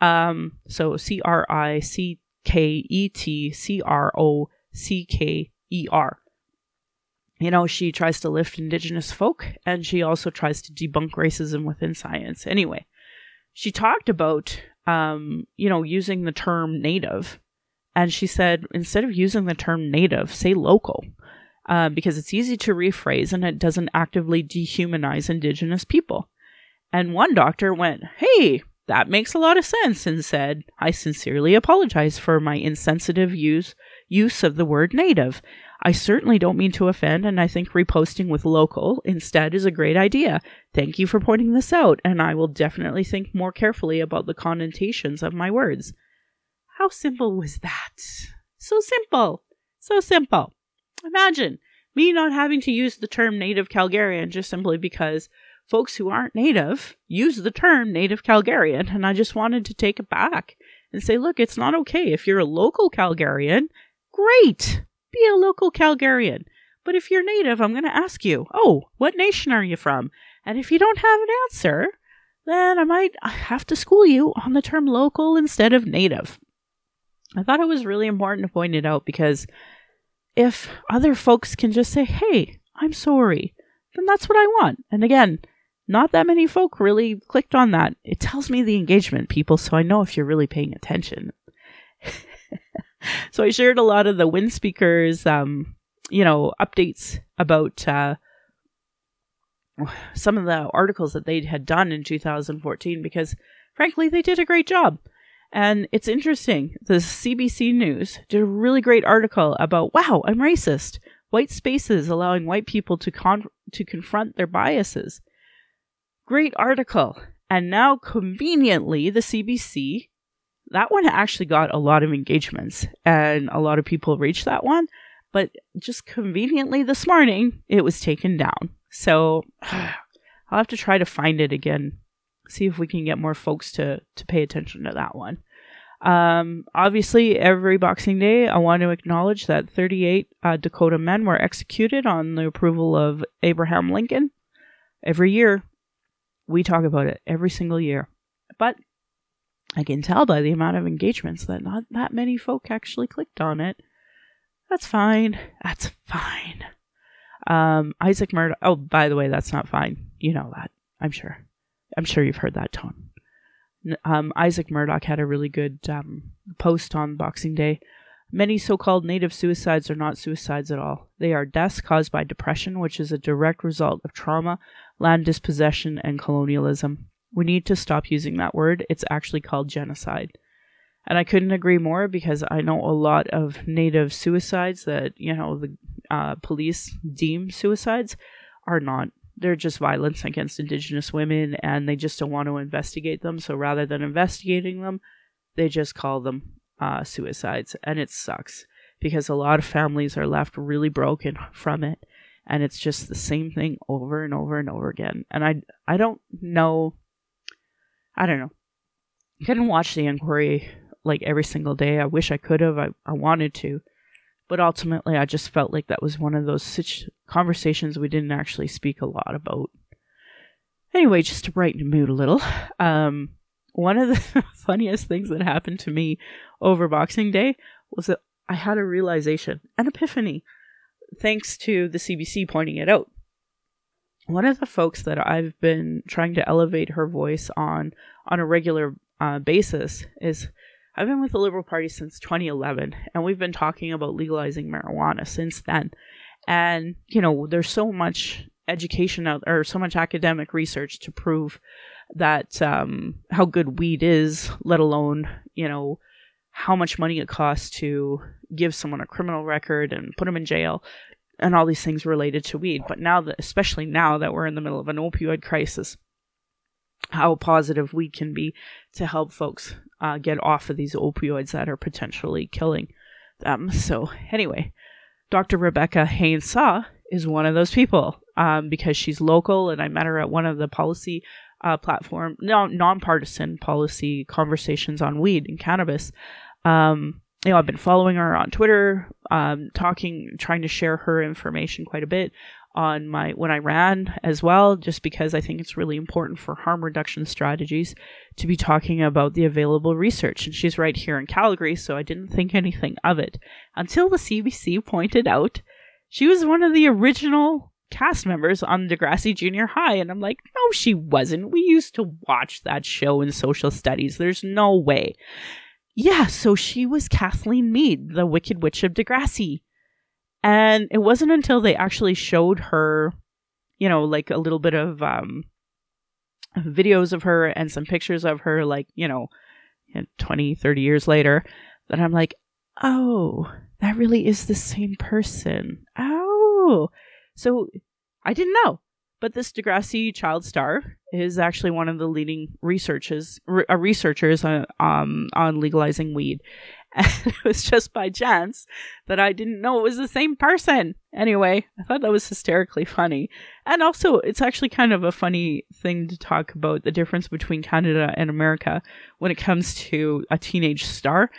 Um, so C R I C K E T C R O C K E R. You know, she tries to lift Indigenous folk and she also tries to debunk racism within science. Anyway, she talked about, um, you know, using the term native. And she said, instead of using the term native, say local. Uh, because it's easy to rephrase and it doesn't actively dehumanize Indigenous people. And one doctor went, Hey, that makes a lot of sense, and said, I sincerely apologize for my insensitive use use of the word native. I certainly don't mean to offend, and I think reposting with local instead is a great idea. Thank you for pointing this out, and I will definitely think more carefully about the connotations of my words. How simple was that? So simple. So simple. Imagine me not having to use the term native Calgarian just simply because folks who aren't native use the term native Calgarian, and I just wanted to take it back and say, look, it's not okay. If you're a local Calgarian Great! Be a local Calgarian. But if you're native, I'm going to ask you, oh, what nation are you from? And if you don't have an answer, then I might have to school you on the term local instead of native. I thought it was really important to point it out because if other folks can just say, hey, I'm sorry, then that's what I want. And again, not that many folk really clicked on that. It tells me the engagement, people, so I know if you're really paying attention. so I shared a lot of the Windspeaker's, um, you know, updates about uh, some of the articles that they had done in 2014 because, frankly, they did a great job. And it's interesting. The CBC News did a really great article about, wow, I'm racist. White spaces allowing white people to con- to confront their biases. Great article. And now, conveniently, the CBC that one actually got a lot of engagements and a lot of people reached that one. But just conveniently this morning, it was taken down. So I'll have to try to find it again, see if we can get more folks to, to pay attention to that one. Um, obviously, every Boxing Day, I want to acknowledge that 38 uh, Dakota men were executed on the approval of Abraham Lincoln. Every year, we talk about it every single year. But I can tell by the amount of engagements that not that many folk actually clicked on it. That's fine. That's fine. Um, Isaac Murdoch. Oh, by the way, that's not fine. You know that. I'm sure. I'm sure you've heard that tone. Um, Isaac Murdoch had a really good um, post on Boxing Day. Many so called native suicides are not suicides at all. They are deaths caused by depression, which is a direct result of trauma, land dispossession, and colonialism. We need to stop using that word. It's actually called genocide. And I couldn't agree more because I know a lot of native suicides that, you know, the uh, police deem suicides are not. They're just violence against Indigenous women and they just don't want to investigate them. So rather than investigating them, they just call them uh, suicides. And it sucks because a lot of families are left really broken from it. And it's just the same thing over and over and over again. And I, I don't know I don't know. I couldn't watch the inquiry like every single day. I wish I could have. I, I wanted to. But ultimately, I just felt like that was one of those situ- conversations we didn't actually speak a lot about. Anyway, just to brighten the mood a little, um, one of the funniest things that happened to me over Boxing Day was that I had a realization, an epiphany, thanks to the CBC pointing it out one of the folks that I've been trying to elevate her voice on on a regular uh, basis is I've been with the Liberal Party since 2011, and we've been talking about legalizing marijuana since then. And you know, there's so much education out or so much academic research to prove that um, how good weed is, let alone you know how much money it costs to give someone a criminal record and put them in jail and all these things related to weed. But now that, especially now that we're in the middle of an opioid crisis, how positive weed can be to help folks uh, get off of these opioids that are potentially killing them. So, anyway, Dr. Rebecca Haines-Saah is one of those people um, because she's local, and I met her at one of the policy uh, platform, no, nonpartisan policy conversations on weed and cannabis. Um, you know, I've been following her on Twitter, um, talking, trying to share her information quite a bit on my when I ran as well, just because I think it's really important for harm reduction strategies to be talking about the available research. And she's right here in Calgary, so I didn't think anything of it until the CBC pointed out she was one of the original cast members on Degrassi Junior High. And I'm like, no, she wasn't. We used to watch that show in social studies. There's no way. Yeah, so she was Kathleen Mead, the Wicked Witch of Degrassi. And it wasn't until they actually showed her, you know, like a little bit of um, videos of her and some pictures of her, like, you know, 20, 30 years later, that I'm like, oh, that really is the same person. Oh. So I didn't know. But this Degrassi child star is actually one of the leading researchers re- uh, researchers uh, um, on legalizing weed. And it was just by chance that I didn't know it was the same person. Anyway, I thought that was hysterically funny. And also, it's actually kind of a funny thing to talk about the difference between Canada and America when it comes to a teenage star.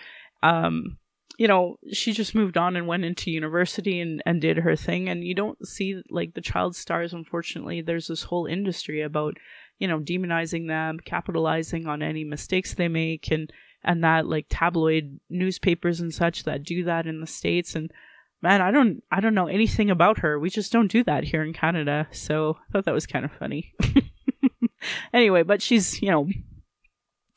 Um, you know, she just moved on and went into university and, and did her thing. And you don't see like the child stars, unfortunately. There's this whole industry about, you know, demonizing them, capitalizing on any mistakes they make and and that like tabloid newspapers and such that do that in the States and man, I don't I don't know anything about her. We just don't do that here in Canada. So I thought that was kind of funny. anyway, but she's, you know,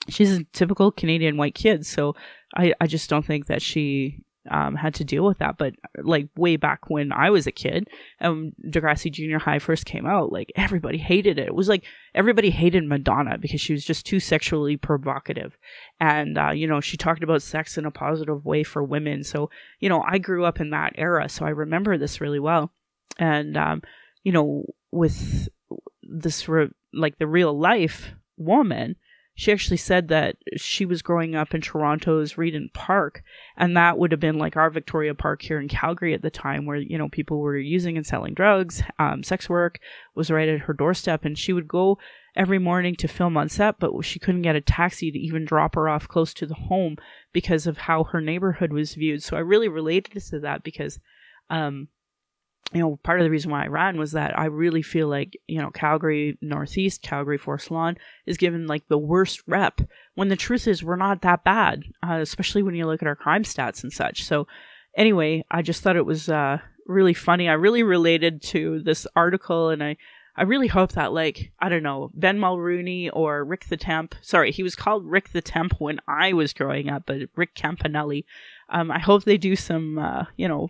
she's a typical Canadian white kid, so I, I just don't think that she um, had to deal with that. But like way back when I was a kid, um, Degrassi Junior High first came out, like everybody hated it. It was like everybody hated Madonna because she was just too sexually provocative, and uh, you know she talked about sex in a positive way for women. So you know I grew up in that era, so I remember this really well. And um, you know with this re- like the real life woman she actually said that she was growing up in Toronto's Regent Park, and that would have been like our Victoria Park here in Calgary at the time, where you know people were using and selling drugs. Um, sex work was right at her doorstep, and she would go every morning to film on set, but she couldn't get a taxi to even drop her off close to the home because of how her neighborhood was viewed. So I really related to that because, um, you know, part of the reason why I ran was that I really feel like, you know, Calgary Northeast, Calgary Forest Lawn is given like the worst rep when the truth is we're not that bad, uh, especially when you look at our crime stats and such. So, anyway, I just thought it was uh, really funny. I really related to this article and I, I really hope that, like, I don't know, Ben Mulroney or Rick the Temp, sorry, he was called Rick the Temp when I was growing up, but Rick Campanelli. Um, I hope they do some, uh, you know,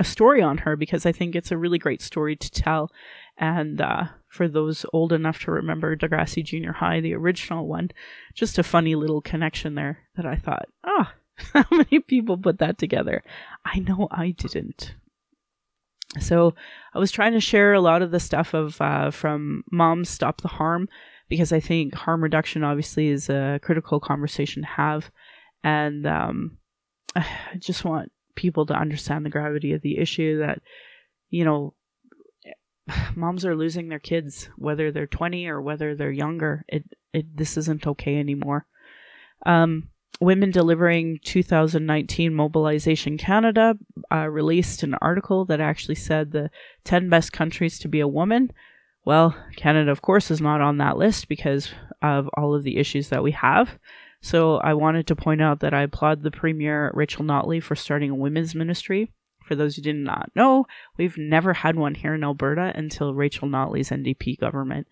a story on her because I think it's a really great story to tell. And uh, for those old enough to remember Degrassi Junior High, the original one, just a funny little connection there that I thought, ah, oh, how many people put that together? I know I didn't. So I was trying to share a lot of the stuff of uh, from Moms Stop the Harm because I think harm reduction obviously is a critical conversation to have, and um, I just want people to understand the gravity of the issue that, you know, moms are losing their kids, whether they're 20 or whether they're younger. It, it, this isn't okay anymore. Um, Women Delivering 2019 Mobilization Canada uh, released an article that actually said the 10 best countries to be a woman. Well, Canada, of course, is not on that list because of all of the issues that we have. So I wanted to point out that I applaud the Premier Rachel Notley for starting a women's ministry. For those who did not know, we've never had one here in Alberta until Rachel Notley's NDP government.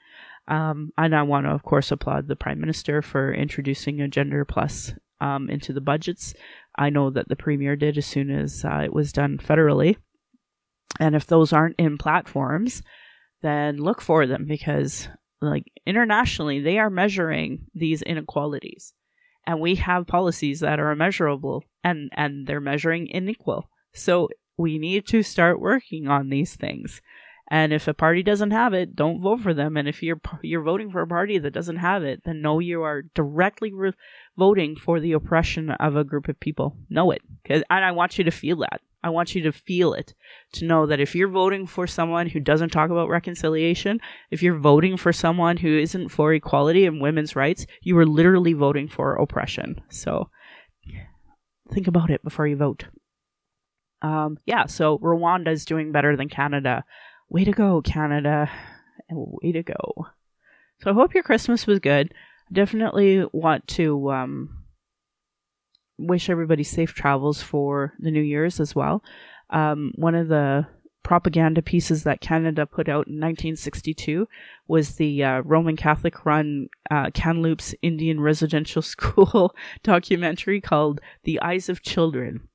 Um, and I want to, of course, applaud the Prime Minister for introducing a Gender Plus um, into the budgets. I know that the Premier did as soon as uh, it was done federally. And if those aren't in platforms, then look for them because, like, internationally, they are measuring these inequalities and we have policies that are immeasurable and and they're measuring unequal. So we need to start working on these things. And if a party doesn't have it don't vote for them. And if you're you're voting for a party that doesn't have it then know you are directly re- voting for the oppression of a group of people. Know it and i want you to feel that I want you to feel it, to know that if you're voting for someone who doesn't talk about reconciliation, if you're voting for someone who isn't for equality and women's rights, you are literally voting for oppression. So think about it before you vote. Um, yeah, so Rwanda is doing better than Canada. Way to go, Canada. Way to go. So I hope your Christmas was good. Definitely want to um, wish everybody safe travels for the New Year's as well. Um, one of the propaganda pieces that Canada put out in 1962 was the uh, Roman Catholic run uh, Indian Residential School documentary called The Eyes of Children,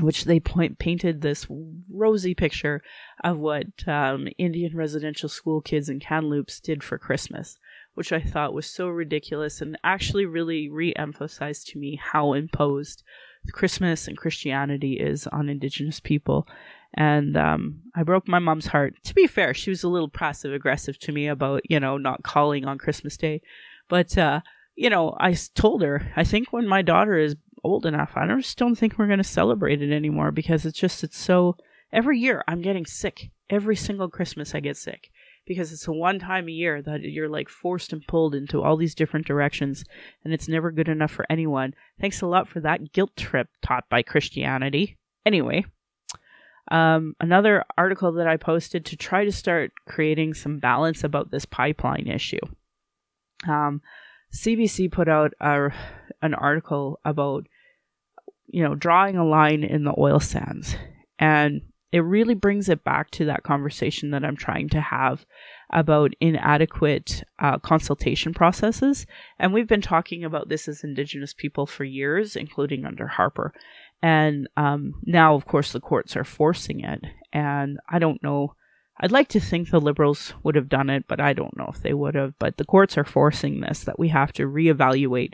which they point, painted this rosy picture of what um, Indian residential school kids in Kamloops did for Christmas which I thought was so ridiculous and actually really re emphasized to me how imposed Christmas and Christianity is on Indigenous people. And um, I broke my mom's heart. To be fair, she was a little passive aggressive to me about, you know, not calling on Christmas Day. But, uh, you know, I told her, I think when my daughter is old enough, I just don't think we're going to celebrate it anymore because it's just, it's so. Every year I'm getting sick. Every single Christmas I get sick because it's one time a year that you're like forced and pulled into all these different directions and it's never good enough for anyone. Thanks a lot for that guilt trip taught by Christianity. Anyway, um, another article that I posted to try to start creating some balance about this pipeline issue. Um, CBC put out a, an article about, you know, drawing a line in the oil sands. And it really brings it back to that conversation that I'm trying to have about inadequate uh, consultation processes. And we've been talking about this as Indigenous people for years, including under Harper. And um, now, of course, the courts are forcing it. And I don't know. I'd like to think the liberals would have done it, but I don't know if they would have. But the courts are forcing this that we have to reevaluate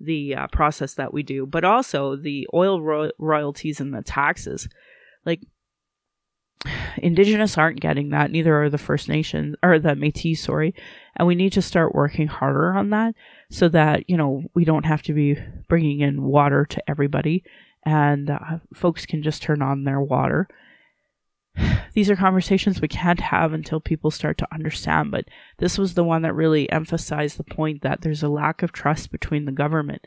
the uh, process that we do, but also the oil ro- royalties and the taxes. Like, Indigenous aren't getting that, neither are the First Nations, or the Métis, sorry. And we need to start working harder on that so that, you know, we don't have to be bringing in water to everybody and uh, folks can just turn on their water. These are conversations we can't have until people start to understand, but this was the one that really emphasized the point that there's a lack of trust between the government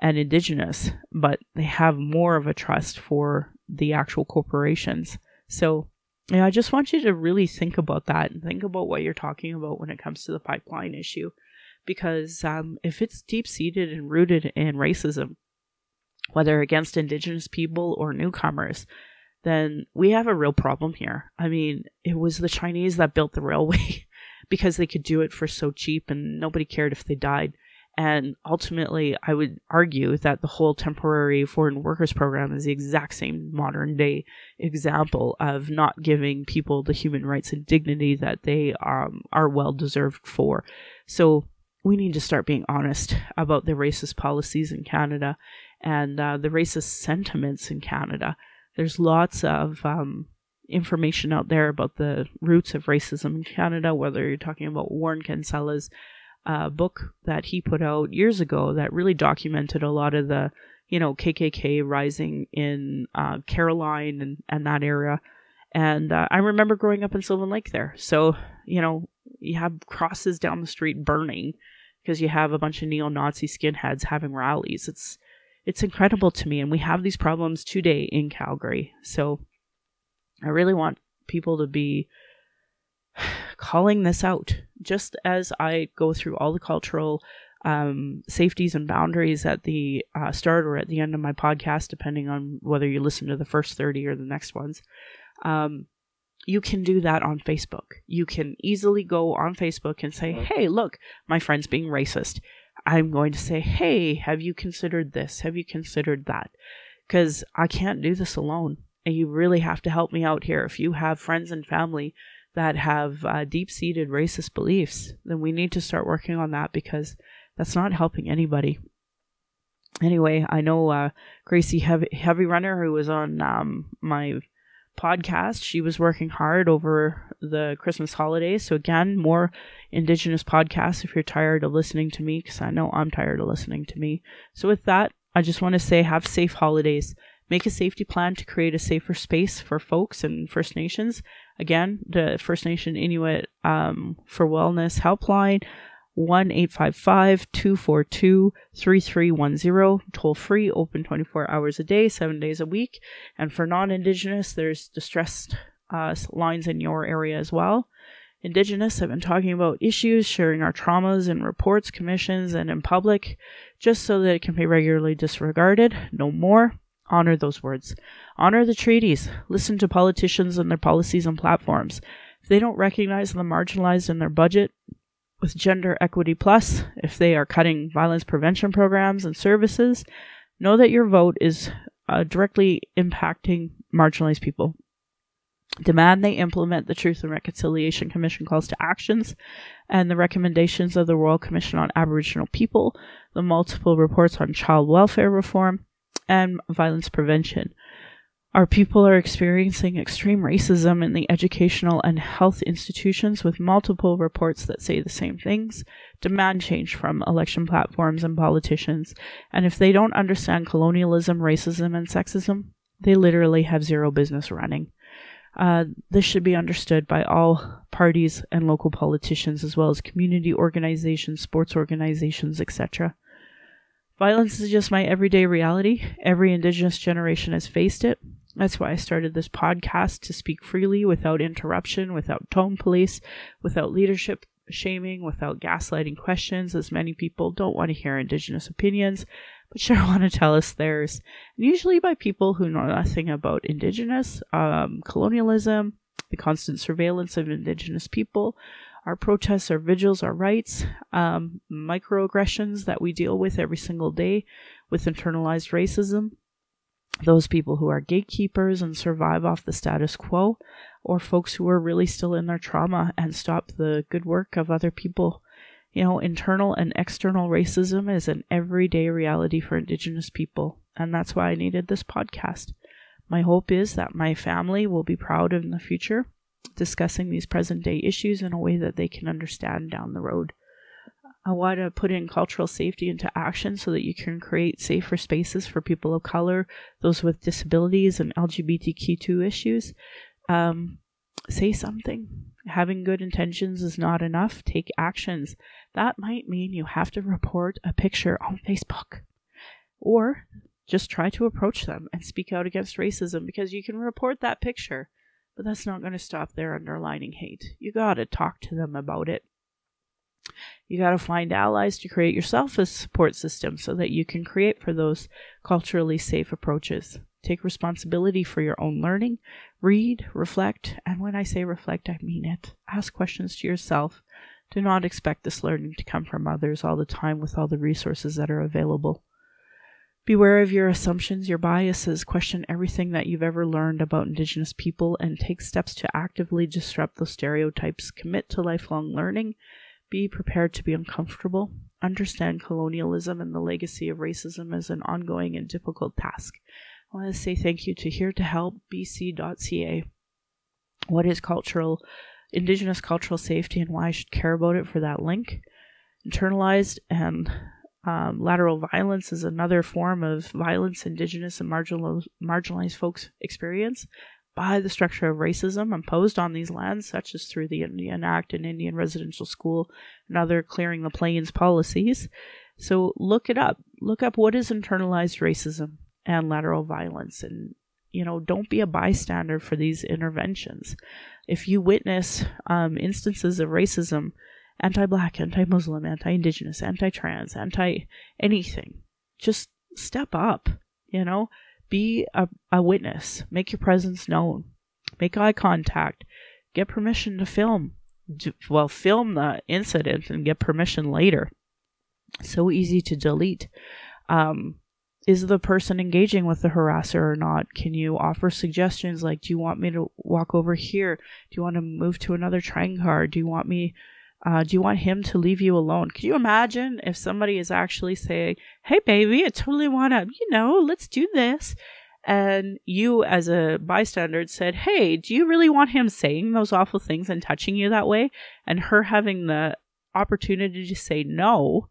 and Indigenous, but they have more of a trust for the actual corporations. So yeah, I just want you to really think about that and think about what you're talking about when it comes to the pipeline issue. Because um, if it's deep seated and rooted in racism, whether against Indigenous people or newcomers, then we have a real problem here. I mean, it was the Chinese that built the railway because they could do it for so cheap and nobody cared if they died. And ultimately, I would argue that the whole temporary foreign workers program is the exact same modern day example of not giving people the human rights and dignity that they um, are well deserved for. So we need to start being honest about the racist policies in Canada and uh, the racist sentiments in Canada. There's lots of um, information out there about the roots of racism in Canada, whether you're talking about Warren Kinsella's uh, book that he put out years ago that really documented a lot of the, you know, KKK rising in uh, Caroline and, and that area. And uh, I remember growing up in Sylvan Lake there. So, you know, you have crosses down the street burning because you have a bunch of neo-Nazi skinheads having rallies. It's it's incredible to me, and we have these problems today in Calgary. So, I really want people to be calling this out just as I go through all the cultural um, safeties and boundaries at the uh, start or at the end of my podcast, depending on whether you listen to the first 30 or the next ones. Um, you can do that on Facebook. You can easily go on Facebook and say, hey, look, my friend's being racist. I'm going to say, hey, have you considered this? Have you considered that? Because I can't do this alone. And you really have to help me out here. If you have friends and family that have uh, deep seated racist beliefs, then we need to start working on that because that's not helping anybody. Anyway, I know uh, Gracie Heavy, Heavy Runner, who was on um, my podcast, she was working hard over the Christmas holidays. So, again, more Indigenous podcasts if you're tired of listening to me, because I know I'm tired of listening to me. So, with that, I just want to say have safe holidays. Make a safety plan to create a safer space for folks and First Nations. Again, the First Nation Inuit um, for Wellness helpline. 1 855 242 3310, toll free, open 24 hours a day, 7 days a week. And for non Indigenous, there's distress uh, lines in your area as well. Indigenous have been talking about issues, sharing our traumas in reports, commissions, and in public, just so that it can be regularly disregarded. No more honor those words. Honor the treaties. Listen to politicians and their policies and platforms. If they don't recognize the marginalized in their budget with Gender Equity Plus, if they are cutting violence prevention programs and services, know that your vote is uh, directly impacting marginalized people. Demand they implement the Truth and Reconciliation Commission calls to actions and the recommendations of the Royal Commission on Aboriginal People, the multiple reports on child welfare reform, and violence prevention. Our people are experiencing extreme racism in the educational and health institutions with multiple reports that say the same things, demand change from election platforms and politicians, and if they don't understand colonialism, racism, and sexism, they literally have zero business running. Uh, this should be understood by all parties and local politicians, as well as community organizations, sports organizations, etc. Violence is just my everyday reality. Every Indigenous generation has faced it. That's why I started this podcast to speak freely without interruption, without tone police, without leadership shaming, without gaslighting questions, as many people don't want to hear Indigenous opinions, but sure want to tell us theirs. And usually by people who know nothing about Indigenous, um, colonialism, the constant surveillance of Indigenous people, our protests, our vigils, our rights, um, microaggressions that we deal with every single day with internalized racism, those people who are gatekeepers and survive off the status quo, or folks who are really still in their trauma and stop the good work of other people. You know, internal and external racism is an everyday reality for Indigenous people, and that's why I needed this podcast. My hope is that my family will be proud in the future discussing these present day issues in a way that they can understand down the road. I want to put in cultural safety into action so that you can create safer spaces for people of color, those with disabilities, and LGBTQ2 issues. Um, say something. Having good intentions is not enough. Take actions. That might mean you have to report a picture on Facebook. Or just try to approach them and speak out against racism because you can report that picture But that's not going to stop their underlining hate. You got to talk to them about it. You got to find allies to create yourself a support system so that you can create for those culturally safe approaches. Take responsibility for your own learning, read, reflect, and when I say reflect, I mean it. Ask questions to yourself. Do not expect this learning to come from others all the time with all the resources that are available. Beware of your assumptions, your biases, question everything that you've ever learned about Indigenous people, and take steps to actively disrupt those stereotypes. Commit to lifelong learning. Be prepared to be uncomfortable. Understand colonialism and the legacy of racism as an ongoing and difficult task. I want to say thank you to Here to Help BC.ca. What is cultural, Indigenous cultural safety, and why I should care about it for that link? Internalized and um, lateral violence is another form of violence Indigenous and marginal, marginalized folks experience by the structure of racism imposed on these lands, such as through the Indian Act and Indian Residential School and other clearing the plains policies. So look it up. Look up what is internalized racism and lateral violence and you know don't be a bystander for these interventions if you witness um, instances of racism anti black, anti Muslim, anti indigenous, anti trans, anti anything. Just step up, you know? Be a, a witness. Make your presence known. Make eye contact. Get permission to film. Well, film the incident and get permission later. So easy to delete. Um, is the person engaging with the harasser or not? Can you offer suggestions like, do you want me to walk over here? Do you want to move to another train car? Do you want me uh, do you want him to leave you alone? Could you imagine if somebody is actually saying, Hey, baby, I totally want to, you know, let's do this. And you, as a bystander, said, Hey, do you really want him saying those awful things and touching you that way? And her having the opportunity to say no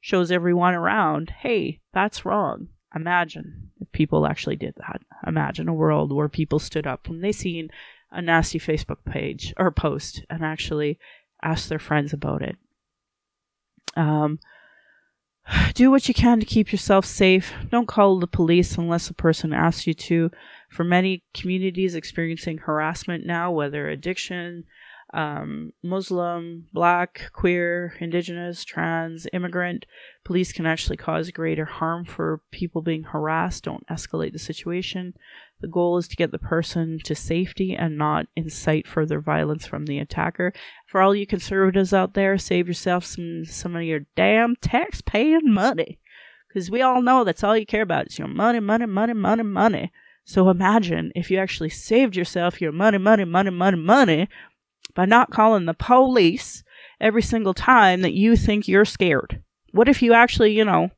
shows everyone around, Hey, that's wrong. Imagine if people actually did that. Imagine a world where people stood up when they seen a nasty Facebook page or post and actually ask their friends about it. Um, do what you can to keep yourself safe. Don't call the police unless a person asks you to. For many communities experiencing harassment now, whether addiction, um, Muslim, black, queer, indigenous, trans, immigrant, police can actually cause greater harm for people being harassed. Don't escalate the situation. The goal is to get the person to safety and not incite further violence from the attacker. For all you conservatives out there, save yourself some some of your damn tax paying money. Because we all know that's all you care about is your money, money, money, money, money. So imagine if you actually saved yourself your money, money, money, money, money by not calling the police every single time that you think you're scared. What if you actually, you know,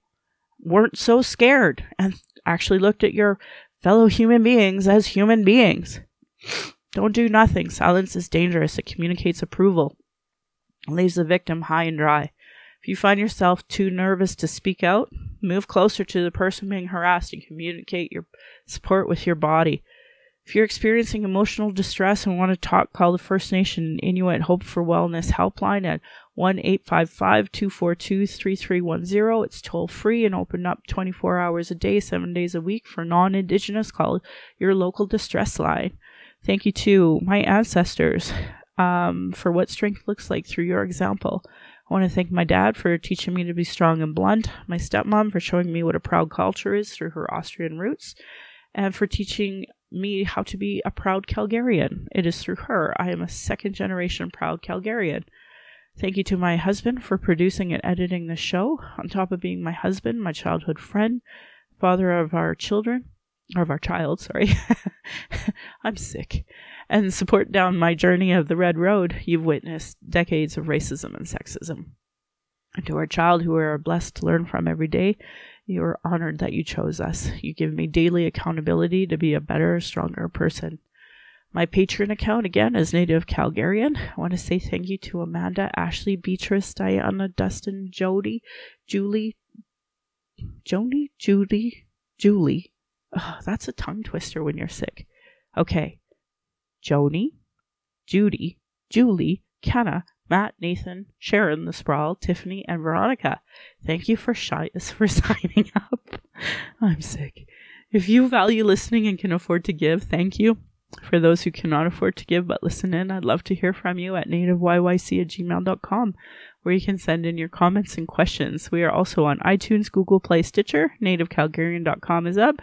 weren't so scared and actually looked at your fellow human beings as human beings. Don't do nothing. Silence is dangerous. It communicates approval. It leaves the victim high and dry. If you find yourself too nervous to speak out, move closer to the person being harassed and communicate your support with your body. If you're experiencing emotional distress and want to talk, call the First Nation Inuit Hope for Wellness helpline at 1 855 242 3310. It's toll free and open up 24 hours a day, 7 days a week for non Indigenous. Call your local distress line. Thank you to my ancestors um, for what strength looks like through your example. I want to thank my dad for teaching me to be strong and blunt, my stepmom for showing me what a proud culture is through her Austrian roots, and for teaching me how to be a proud Calgarian. It is through her I am a second generation proud Calgarian. Thank you to my husband for producing and editing the show, on top of being my husband, my childhood friend, father of our children, or of our child, sorry. I'm sick. And support down my journey of the Red Road, you've witnessed decades of racism and sexism. And to our child, who we are blessed to learn from every day, you are honored that you chose us. You give me daily accountability to be a better, stronger person. My Patreon account again is Native Calgarian. I want to say thank you to Amanda, Ashley, Beatrice, Diana, Dustin, Jody, Julie, Joni, Judy, Julie. Oh, that's a tongue twister when you're sick. Okay. Joni, Judy, Julie, Kenna, Matt, Nathan, Sharon, the Sprawl, Tiffany, and Veronica. Thank you for, shy- for signing up. I'm sick. If you value listening and can afford to give, thank you. For those who cannot afford to give but listen in, I'd love to hear from you at nativeyyc at gmail.com, where you can send in your comments and questions. We are also on iTunes, Google Play, Stitcher. NativeCalgarian.com is up.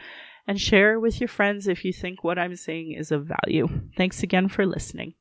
And share with your friends if you think what I'm saying is of value. Thanks again for listening.